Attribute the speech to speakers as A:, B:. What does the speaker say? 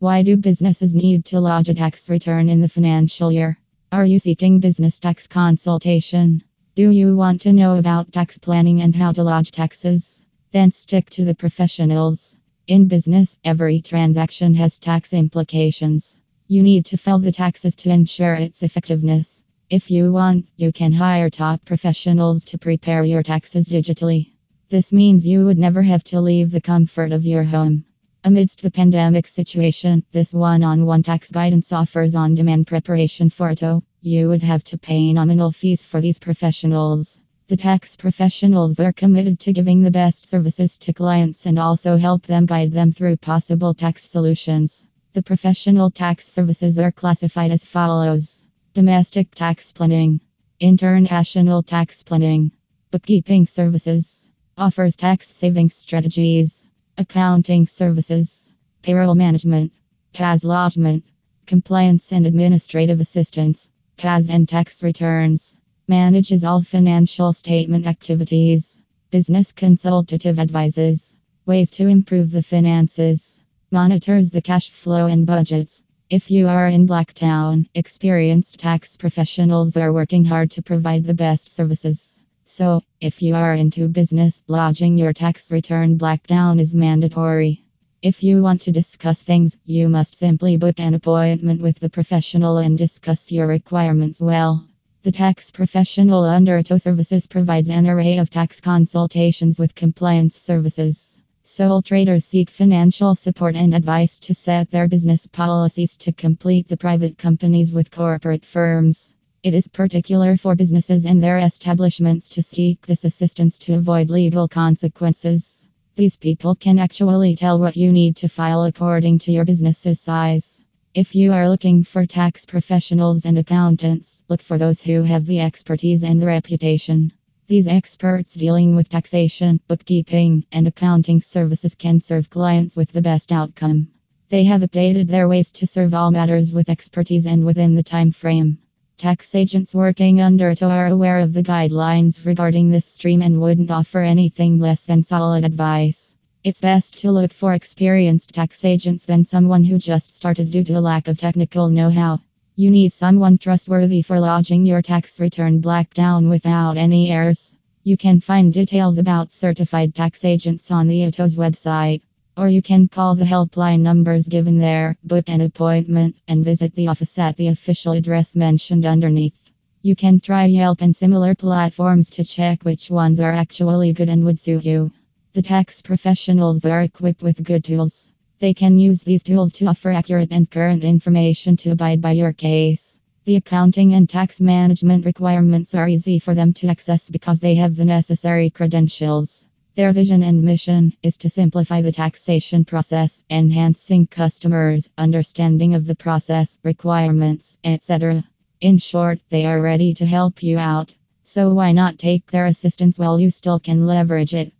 A: Why do businesses need to lodge a tax return in the financial year? Are you seeking business tax consultation? Do you want to know about tax planning and how to lodge taxes? Then stick to the professionals. In business, every transaction has tax implications. You need to file the taxes to ensure its effectiveness. If you want, you can hire top professionals to prepare your taxes digitally. This means you would never have to leave the comfort of your home. Amidst the pandemic situation, this one on one tax guidance offers on demand preparation for auto. You would have to pay nominal fees for these professionals. The tax professionals are committed to giving the best services to clients and also help them guide them through possible tax solutions. The professional tax services are classified as follows Domestic tax planning, International tax planning, Bookkeeping services, offers tax saving strategies. Accounting services, payroll management, BAS lodgement, compliance and administrative assistance, BAS and tax returns, manages all financial statement activities, business consultative advises, ways to improve the finances, monitors the cash flow and budgets. If you are in Blacktown, experienced tax professionals are working hard to provide the best services. So, if you are into business, lodging your tax return Blacktown is mandatory. If you want to discuss things, you must simply book an appointment with the professional and discuss your requirements well. The tax professional under Auto Services provides an array of tax consultations with compliance services. Sole traders seek financial support and advice to set their business policies to complete the private companies with corporate firms. It is particular for businesses and their establishments to seek this assistance to avoid legal consequences. These people can actually tell what you need to file according to your business's size. If you are looking for tax professionals and accountants, look for those who have the expertise and the reputation. These experts dealing with taxation, bookkeeping, and accounting services can serve clients with the best outcome. They have updated their ways to serve all matters with expertise and within the time frame. Tax agents working under ATO are aware of the guidelines regarding this stream and wouldn't offer anything less than solid advice. It's best to look for experienced tax agents than someone who just started due to a lack of technical know how. You need someone trustworthy for lodging your tax return Blacktown without any errors. You can find details about certified tax agents on the ATO's website. Or you can call the helpline numbers given there, book an appointment, and visit the office at the official address mentioned underneath. You can try Yelp and similar platforms to check which ones are actually good and would suit you. The tax professionals are equipped with good tools. They can use these tools to offer accurate and current information to abide by your case. The accounting and tax management requirements are easy for them to access because they have the necessary credentials. Their vision and mission is to simplify the taxation process, enhancing customers' understanding of the process, requirements, etc. In short, they are ready to help you out. So why not take their assistance while you still can leverage it?